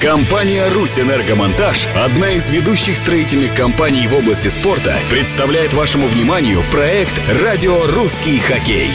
Компания «Русь Энергомонтаж», одна из ведущих строительных компаний в области спорта, представляет вашему вниманию проект «Радио Русский хоккей».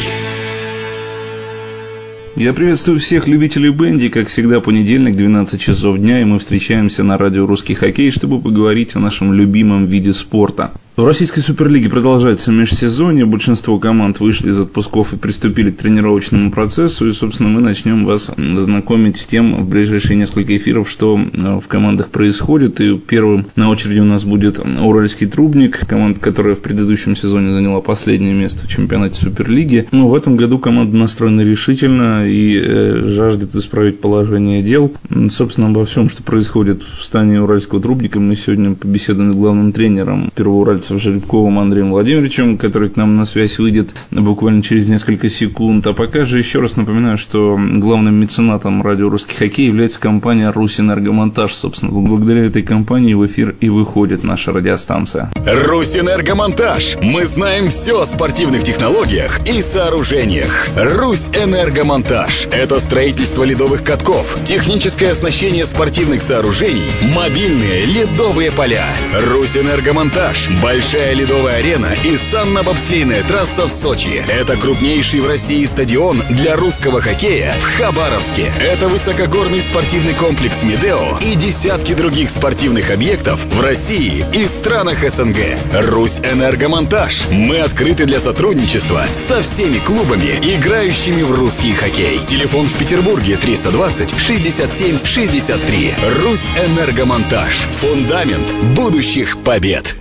Я приветствую всех любителей бенди, как всегда, понедельник, 12 часов дня, и мы встречаемся на радио «Русский хоккей», чтобы поговорить о нашем любимом виде спорта. В российской суперлиге продолжается межсезонье, большинство команд вышли из отпусков и приступили к тренировочному процессу, и, собственно, мы начнем вас знакомить с тем в ближайшие несколько эфиров, что э, в командах происходит, и первым на очереди у нас будет Уральский Трубник, команда, которая в предыдущем сезоне заняла последнее место в чемпионате Суперлиги. Но в этом году команда настроена решительно и э, жаждет исправить положение дел. Собственно, обо всем, что происходит в стане Уральского Трубника, мы сегодня побеседуем с главным тренером Первоуральского Пальцев Жеребковым Андреем Владимировичем, который к нам на связь выйдет буквально через несколько секунд. А пока же еще раз напоминаю, что главным меценатом радио «Русский хоккей» является компания «Русэнергомонтаж». Собственно, благодаря этой компании в эфир и выходит наша радиостанция. «Русэнергомонтаж». Мы знаем все о спортивных технологиях и сооружениях. «Русь Энергомонтаж» – это строительство ледовых катков, техническое оснащение спортивных сооружений, мобильные ледовые поля. «Русь Энергомонтаж» – Большая ледовая арена и санно-бобслейная трасса в Сочи. Это крупнейший в России стадион для русского хоккея в Хабаровске. Это высокогорный спортивный комплекс «Медео» и десятки других спортивных объектов в России и странах СНГ. «Русь Энергомонтаж». Мы открыты для сотрудничества со всеми клубами, играющими в русский хоккей. Телефон в Петербурге 320 67 63. «Русь Энергомонтаж». Фундамент будущих побед.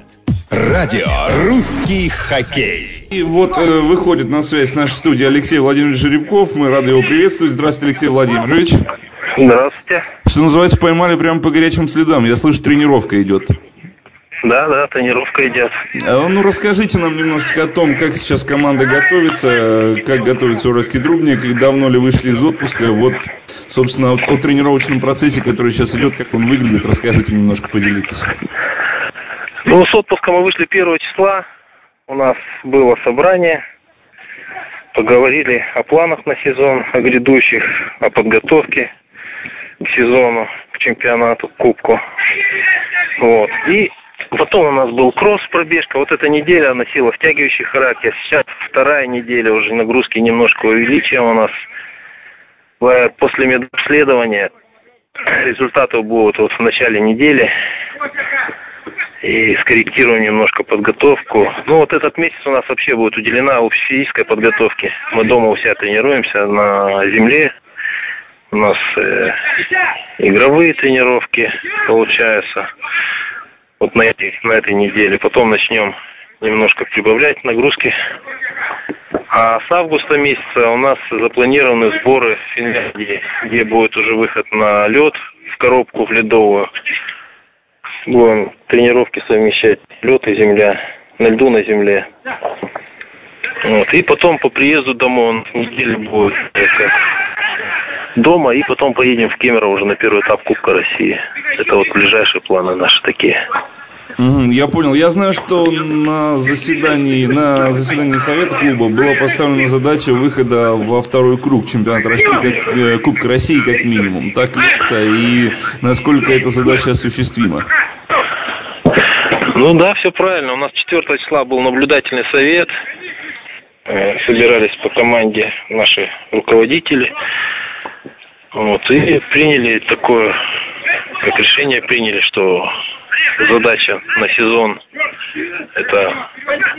Радио «Русский хоккей». И вот э, выходит на связь наша студия Алексей Владимирович Жеребков. Мы рады его приветствовать. Здравствуйте, Алексей Владимирович. Здравствуйте. Что называется, поймали прямо по горячим следам. Я слышу, тренировка идет. Да, да, тренировка идет. А, ну, расскажите нам немножечко о том, как сейчас команда готовится, как готовится Уральский Друбник, и давно ли вышли из отпуска. Вот, собственно, о, о тренировочном процессе, который сейчас идет, как он выглядит, расскажите немножко, поделитесь. Ну, с отпуска мы вышли первого числа. У нас было собрание. Поговорили о планах на сезон, о грядущих, о подготовке к сезону, к чемпионату, к кубку. Вот. И потом у нас был кросс, пробежка. Вот эта неделя носила втягивающий характер. Сейчас вторая неделя, уже нагрузки немножко увеличим у нас. После медобследования результаты будут вот в начале недели и скорректируем немножко подготовку. Ну, вот этот месяц у нас вообще будет уделена физической подготовке. Мы дома у себя тренируемся на земле. У нас э, игровые тренировки получаются. Вот на, этой, на этой неделе. Потом начнем немножко прибавлять нагрузки. А с августа месяца у нас запланированы сборы в Финляндии, где будет уже выход на лед в коробку в ледовую будем тренировки совмещать, лед и земля, на льду на земле. Вот. И потом по приезду домой он неделю будет это, дома, и потом поедем в Кемерово уже на первый этап Кубка России. Это вот ближайшие планы наши такие. Я понял. Я знаю, что на заседании, на заседании Совета клуба была поставлена задача выхода во второй круг чемпионата России, как, э, Кубка России как минимум. Так ли это и насколько эта задача осуществима? Ну да, все правильно. У нас 4 числа был наблюдательный совет. Э, собирались по команде наши руководители. Вот, и приняли такое, как решение приняли, что задача на сезон это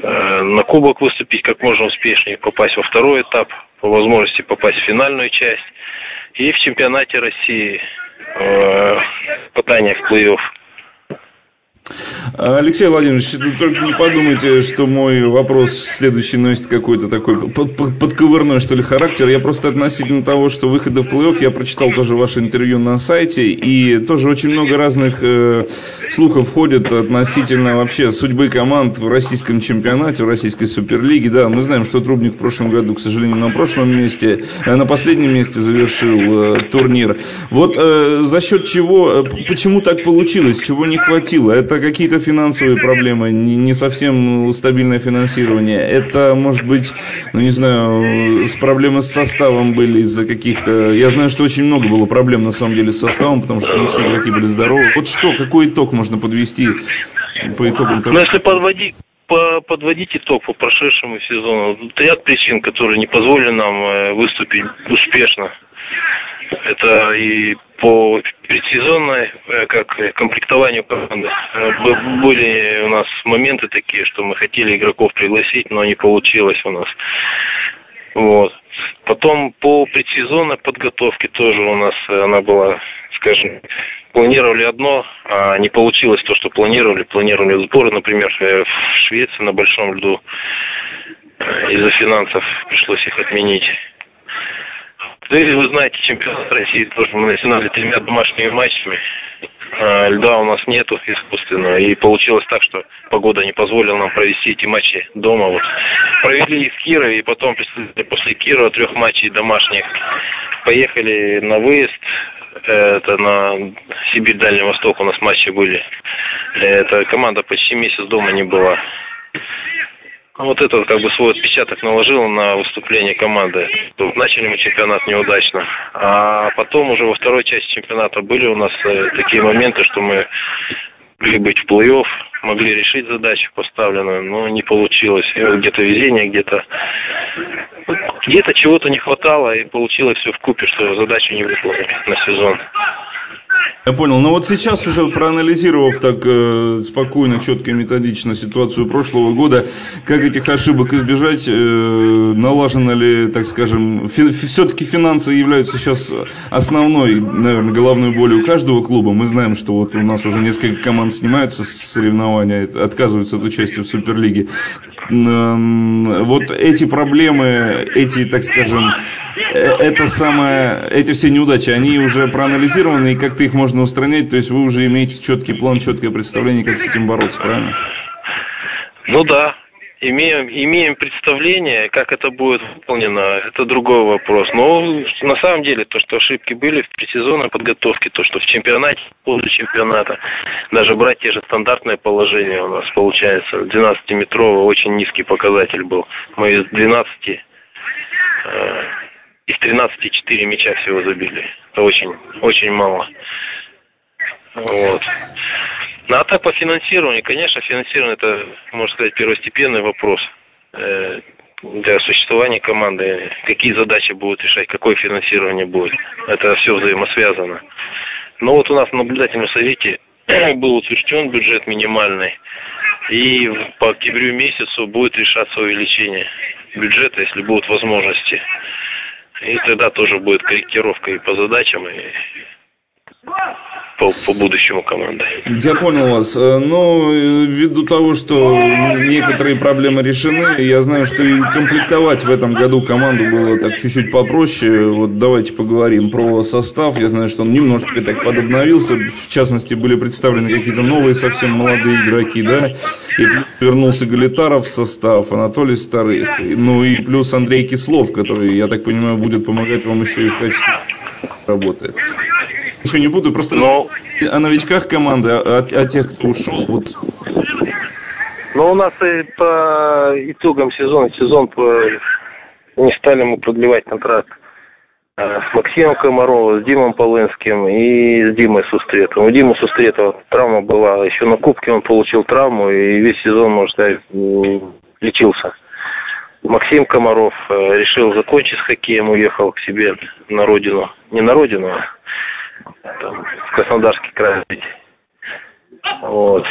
э, на кубок выступить как можно успешнее, попасть во второй этап, по возможности попасть в финальную часть. И в чемпионате России э, попадание в плей-офф. Алексей Владимирович, только не подумайте, что мой вопрос следующий носит какой-то такой под, под, подковырной, что ли, характер. Я просто относительно того, что выхода в плей-офф, я прочитал тоже ваше интервью на сайте, и тоже очень много разных э, слухов ходит относительно вообще судьбы команд в российском чемпионате, в российской суперлиге. Да, мы знаем, что Трубник в прошлом году, к сожалению, на прошлом месте, э, на последнем месте завершил э, турнир. Вот э, за счет чего, э, почему так получилось, чего не хватило? Это какие-то какие-то финансовые проблемы, не, не совсем стабильное финансирование. Это, может быть, ну не знаю, с проблемы с составом были из-за каких-то... Я знаю, что очень много было проблем на самом деле с составом, потому что не все игроки были здоровы. Вот что, какой итог можно подвести по итогам? Ну, если подводить по, подводить итог по прошедшему сезону. Ряд причин, которые не позволили нам э, выступить успешно. Это и по предсезонной, э, как комплектованию команды. Э, были у нас моменты такие, что мы хотели игроков пригласить, но не получилось у нас. Вот. Потом по предсезонной подготовке тоже у нас она была, скажем, планировали одно, а не получилось то, что планировали. Планировали сборы, например, э, в Швеции на большом льду. Из-за финансов пришлось их отменить. Да и вы знаете, чемпионат России тоже мы начинали тремя домашними матчами. А, льда у нас нету искусственно. И получилось так, что погода не позволила нам провести эти матчи дома. Вот. Провели их в Кирове, и потом после Кирова трех матчей домашних поехали на выезд. Это на Сибирь, Дальний Восток у нас матчи были. Эта команда почти месяц дома не была. Ну, вот это как бы свой отпечаток наложило на выступление команды. Начали мы чемпионат неудачно. А потом уже во второй части чемпионата были у нас э, такие моменты, что мы могли быть в плей-офф, могли решить задачу поставленную, но не получилось. Где-то везение, где-то где-то чего-то не хватало, и получилось все в купе, что задачу не выполнили на сезон. Я понял. Но вот сейчас уже проанализировав так э, спокойно, четко и методично ситуацию прошлого года, как этих ошибок избежать, э, налажено ли, так скажем, фи- все-таки финансы являются сейчас основной, наверное, головной болью каждого клуба. Мы знаем, что вот у нас уже несколько команд снимаются с соревнования, отказываются от участия в Суперлиге вот эти проблемы, эти, так скажем, э, это самое, эти все неудачи, они уже проанализированы, и как-то их можно устранять, то есть вы уже имеете четкий план, четкое представление, как с этим бороться, правильно? Ну да, имеем, имеем представление, как это будет выполнено, это другой вопрос. Но на самом деле то, что ошибки были в предсезонной подготовке, то, что в чемпионате, после чемпионата, даже брать те же стандартные положения у нас получается, 12-метровый очень низкий показатель был. Мы из 12, э, из 13 4 мяча всего забили. Это очень, очень мало. Вот. Ну, а так по финансированию, конечно, финансирование это, можно сказать, первостепенный вопрос э, для существования команды. Какие задачи будут решать, какое финансирование будет. Это все взаимосвязано. Но вот у нас в наблюдательном совете был утвержден бюджет минимальный. И по октябрю месяцу будет решаться увеличение бюджета, если будут возможности. И тогда тоже будет корректировка и по задачам, и по, по будущему команды. Я понял вас. Э, Но ну, ввиду того, что некоторые проблемы решены, я знаю, что и комплектовать в этом году команду было так чуть-чуть попроще. Вот давайте поговорим про состав. Я знаю, что он немножечко так подобновился. В частности, были представлены какие-то новые совсем молодые игроки, да. И вернулся Галитаров в состав, Анатолий Старых. Ну и плюс Андрей Кислов, который, я так понимаю, будет помогать вам еще и в качестве работы. Еще не буду, просто Но... о новичках команды, о, о тех, кто ушел. Вот. Ну, у нас и по итогам сезона, сезон по... не стали мы продлевать контракт а, с Максимом Комаровым, с Димом Полынским и с Димой Сустретовым. У Димы Сустретова травма была, еще на Кубке он получил травму и весь сезон, можно сказать, лечился. Максим Комаров э, решил закончить с хоккеем, уехал к себе на родину. Не на родину, а там, в Краснодарский край. Вот.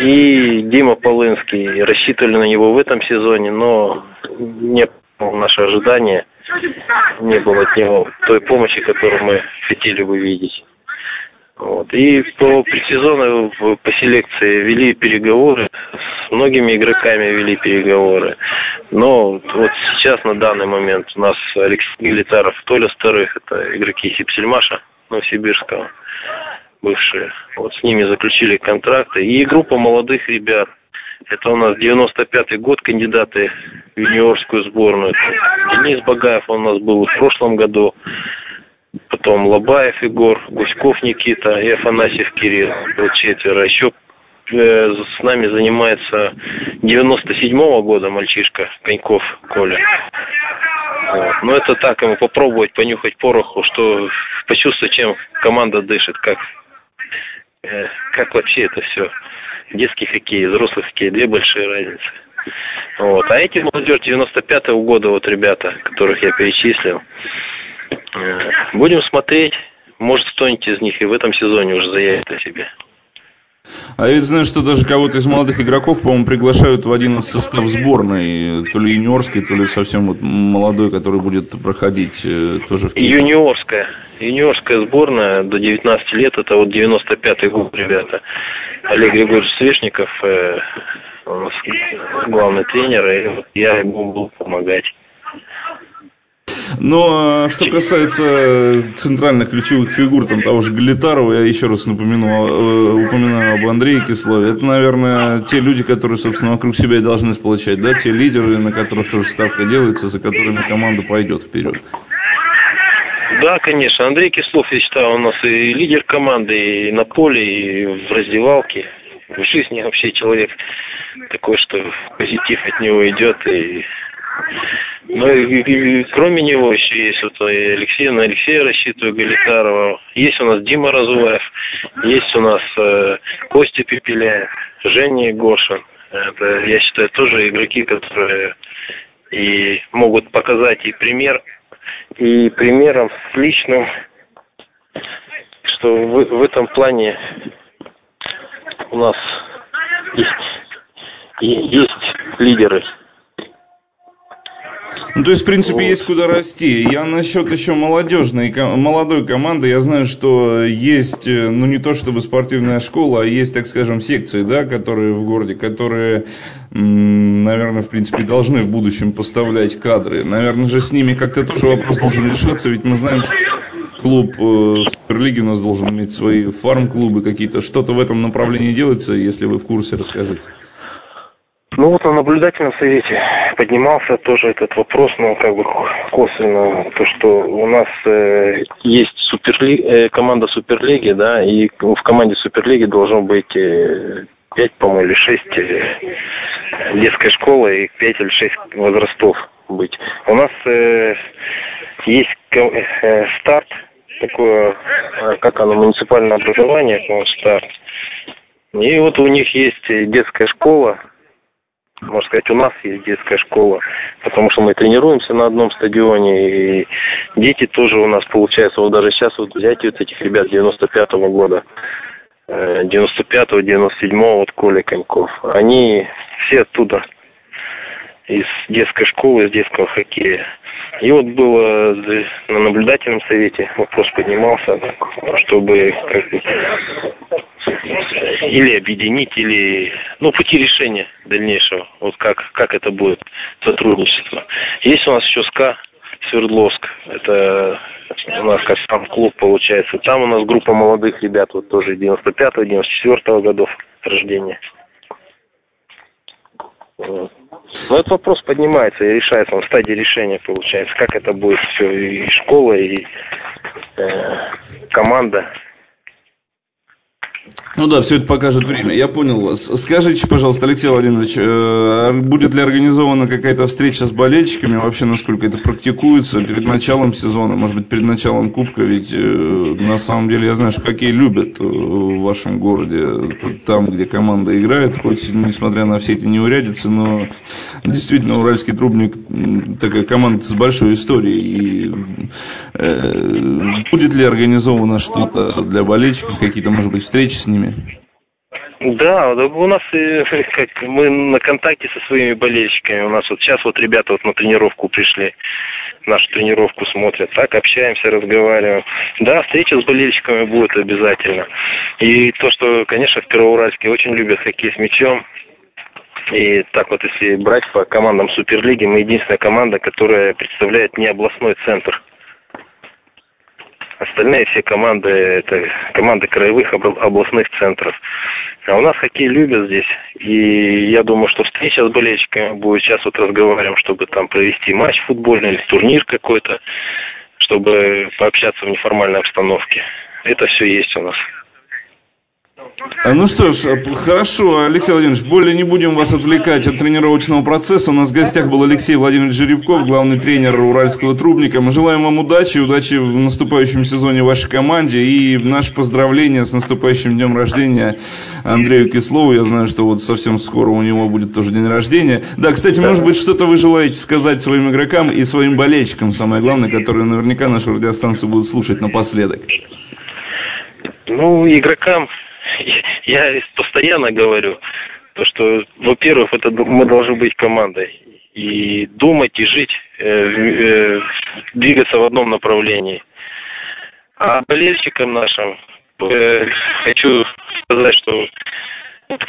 И Дима Полынский, рассчитывали на него в этом сезоне, но не наши ожидания, не было от него той помощи, которую мы хотели бы видеть. Вот. И по предсезону по селекции вели переговоры, с многими игроками вели переговоры. Но вот сейчас, на данный момент, у нас Алексей Гелитаров, Толя Старых, это игроки Сипсельмаша, Новосибирского, бывшие. Вот с ними заключили контракты. И группа молодых ребят. Это у нас 95-й год, кандидаты в юниорскую сборную. Денис Багаев у нас был в прошлом году. Потом Лобаев Егор, Гуськов Никита и Афанасьев Кирилл. Был четверо. Еще с нами занимается 97-го года мальчишка Коньков Коля. Вот. Но это так, ему попробовать понюхать пороху, что почувствовать, чем команда дышит, как, э, как вообще это все. Детский хоккей, взрослый хоккей, две большие разницы. Вот. А эти молодежь 95-го года, вот ребята, которых я перечислил, э, будем смотреть, может кто-нибудь из них и в этом сезоне уже заявит о себе. А я знаю, что даже кого-то из молодых игроков, по-моему, приглашают в один из состав сборной, то ли юниорский, то ли совсем вот молодой, который будет проходить э, тоже в Киеве. Юниорская. Юниорская сборная до 19 лет, это вот 95-й год, ребята. Олег Григорьевич Свешников, э, у нас главный тренер, и вот я ему буду помогать. Но что касается центральных ключевых фигур, там того же Галитарова, я еще раз напомяну, э, упоминаю об Андрее Кислове, это, наверное, те люди, которые, собственно, вокруг себя и должны сполучать, да, те лидеры, на которых тоже ставка делается, за которыми команда пойдет вперед. Да, конечно. Андрей Кислов, я считаю, у нас и лидер команды, и на поле, и в раздевалке. В жизни вообще человек такой, что позитив от него идет, и ну и, и, и кроме него еще есть вот Алексей, на Алексея рассчитываю, Галитарова. Есть у нас Дима Разуваев, есть у нас э, Костя Пепеляев, Женя Егошин. Это, я считаю, тоже игроки, которые и могут показать и пример, и примером с личным, что в, в этом плане у нас есть, есть лидеры. Ну, то есть, в принципе, вот. есть куда расти. Я насчет еще молодежной, молодой команды, я знаю, что есть, э, ну, не то чтобы спортивная школа, а есть, так скажем, секции, да, которые в городе, которые, наверное, в принципе, должны в будущем поставлять кадры. Наверное же с ними как-то тоже вопрос должен решаться, ведь мы знаем, что клуб э, Суперлиги у нас должен иметь свои фарм-клубы какие-то. Что-то в этом направлении делается, если вы в курсе, расскажите. Ну вот на наблюдательном совете поднимался тоже этот вопрос, но как бы косвенно, то что у нас э, есть суперли, э, команда Суперлиги, да, и в команде Суперлиги должно быть э, 5, по-моему, или 6 э, детской школы и 5 или 6 возрастов быть. У нас э, есть э, старт, такое, э, как оно, муниципальное образование, по-моему, старт. И вот у них есть детская школа, можно сказать, у нас есть детская школа, потому что мы тренируемся на одном стадионе, и дети тоже у нас получается, вот даже сейчас вот взять вот этих ребят 95-го года, 95-го, 97-го, вот Коля Коньков, они все оттуда, из детской школы, из детского хоккея. И вот было на наблюдательном совете вопрос поднимался, чтобы как или объединить, или ну пути решения дальнейшего, вот как как это будет сотрудничество. Есть у нас еще СКА Свердловск, это у нас как сам клуб получается. Там у нас группа молодых ребят, вот тоже 95-го, 94-го годов рождения. Но этот вопрос поднимается и решается, он в стадии решения получается, как это будет все, и школа, и э, команда. Ну да, все это покажет время. Я понял вас. Скажите, пожалуйста, Алексей Владимирович, э, будет ли организована какая-то встреча с болельщиками? Вообще, насколько это практикуется перед началом сезона, может быть, перед началом Кубка? Ведь э, на самом деле я знаю, что хоккей любят э, в вашем городе, там, где команда играет, хоть несмотря на все эти неурядицы, но действительно Уральский трубник такая команда с большой историей. И, будет ли организовано что-то для болельщиков, какие-то, может быть, встречи с ними? Да, у нас как мы на контакте со своими болельщиками. У нас вот сейчас вот ребята вот на тренировку пришли, нашу тренировку смотрят. Так общаемся, разговариваем. Да, встреча с болельщиками будет обязательно. И то, что, конечно, в Первоуральске очень любят хоккей с мячом. И так вот, если брать по командам Суперлиги, мы единственная команда, которая представляет не областной центр. Остальные все команды, это команды краевых областных центров. А у нас хоккей любят здесь. И я думаю, что встреча с болельщиками будет. Сейчас вот разговариваем, чтобы там провести матч футбольный или турнир какой-то, чтобы пообщаться в неформальной обстановке. Это все есть у нас. А, ну что ж, хорошо, Алексей Владимирович, более не будем вас отвлекать от тренировочного процесса. У нас в гостях был Алексей Владимирович Жеребков, главный тренер Уральского трубника. Мы желаем вам удачи, удачи в наступающем сезоне вашей команде и наше поздравление с наступающим днем рождения Андрею Кислову. Я знаю, что вот совсем скоро у него будет тоже день рождения. Да, кстати, может быть, что-то вы желаете сказать своим игрокам и своим болельщикам, самое главное, которые наверняка нашу радиостанцию будут слушать напоследок. Ну, игрокам я постоянно говорю, то, что, во-первых, это мы должны быть командой. И думать, и жить, э, э, двигаться в одном направлении. А болельщикам нашим э, хочу сказать, что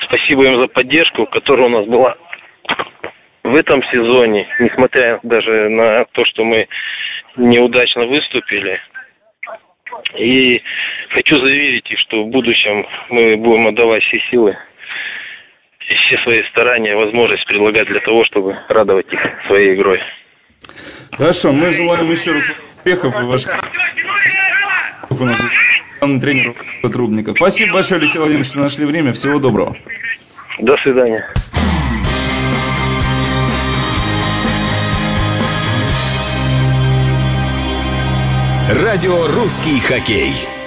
спасибо им за поддержку, которая у нас была в этом сезоне, несмотря даже на то, что мы неудачно выступили. И хочу заверить их, что в будущем мы будем отдавать все силы и все свои старания, возможность предлагать для того, чтобы радовать их своей игрой. Хорошо, мы желаем еще раз успехов и ваших главный тренер Трубника. Спасибо большое, Алексей Владимирович, что нашли время. Всего доброго. До свидания. Радио «Русский хоккей».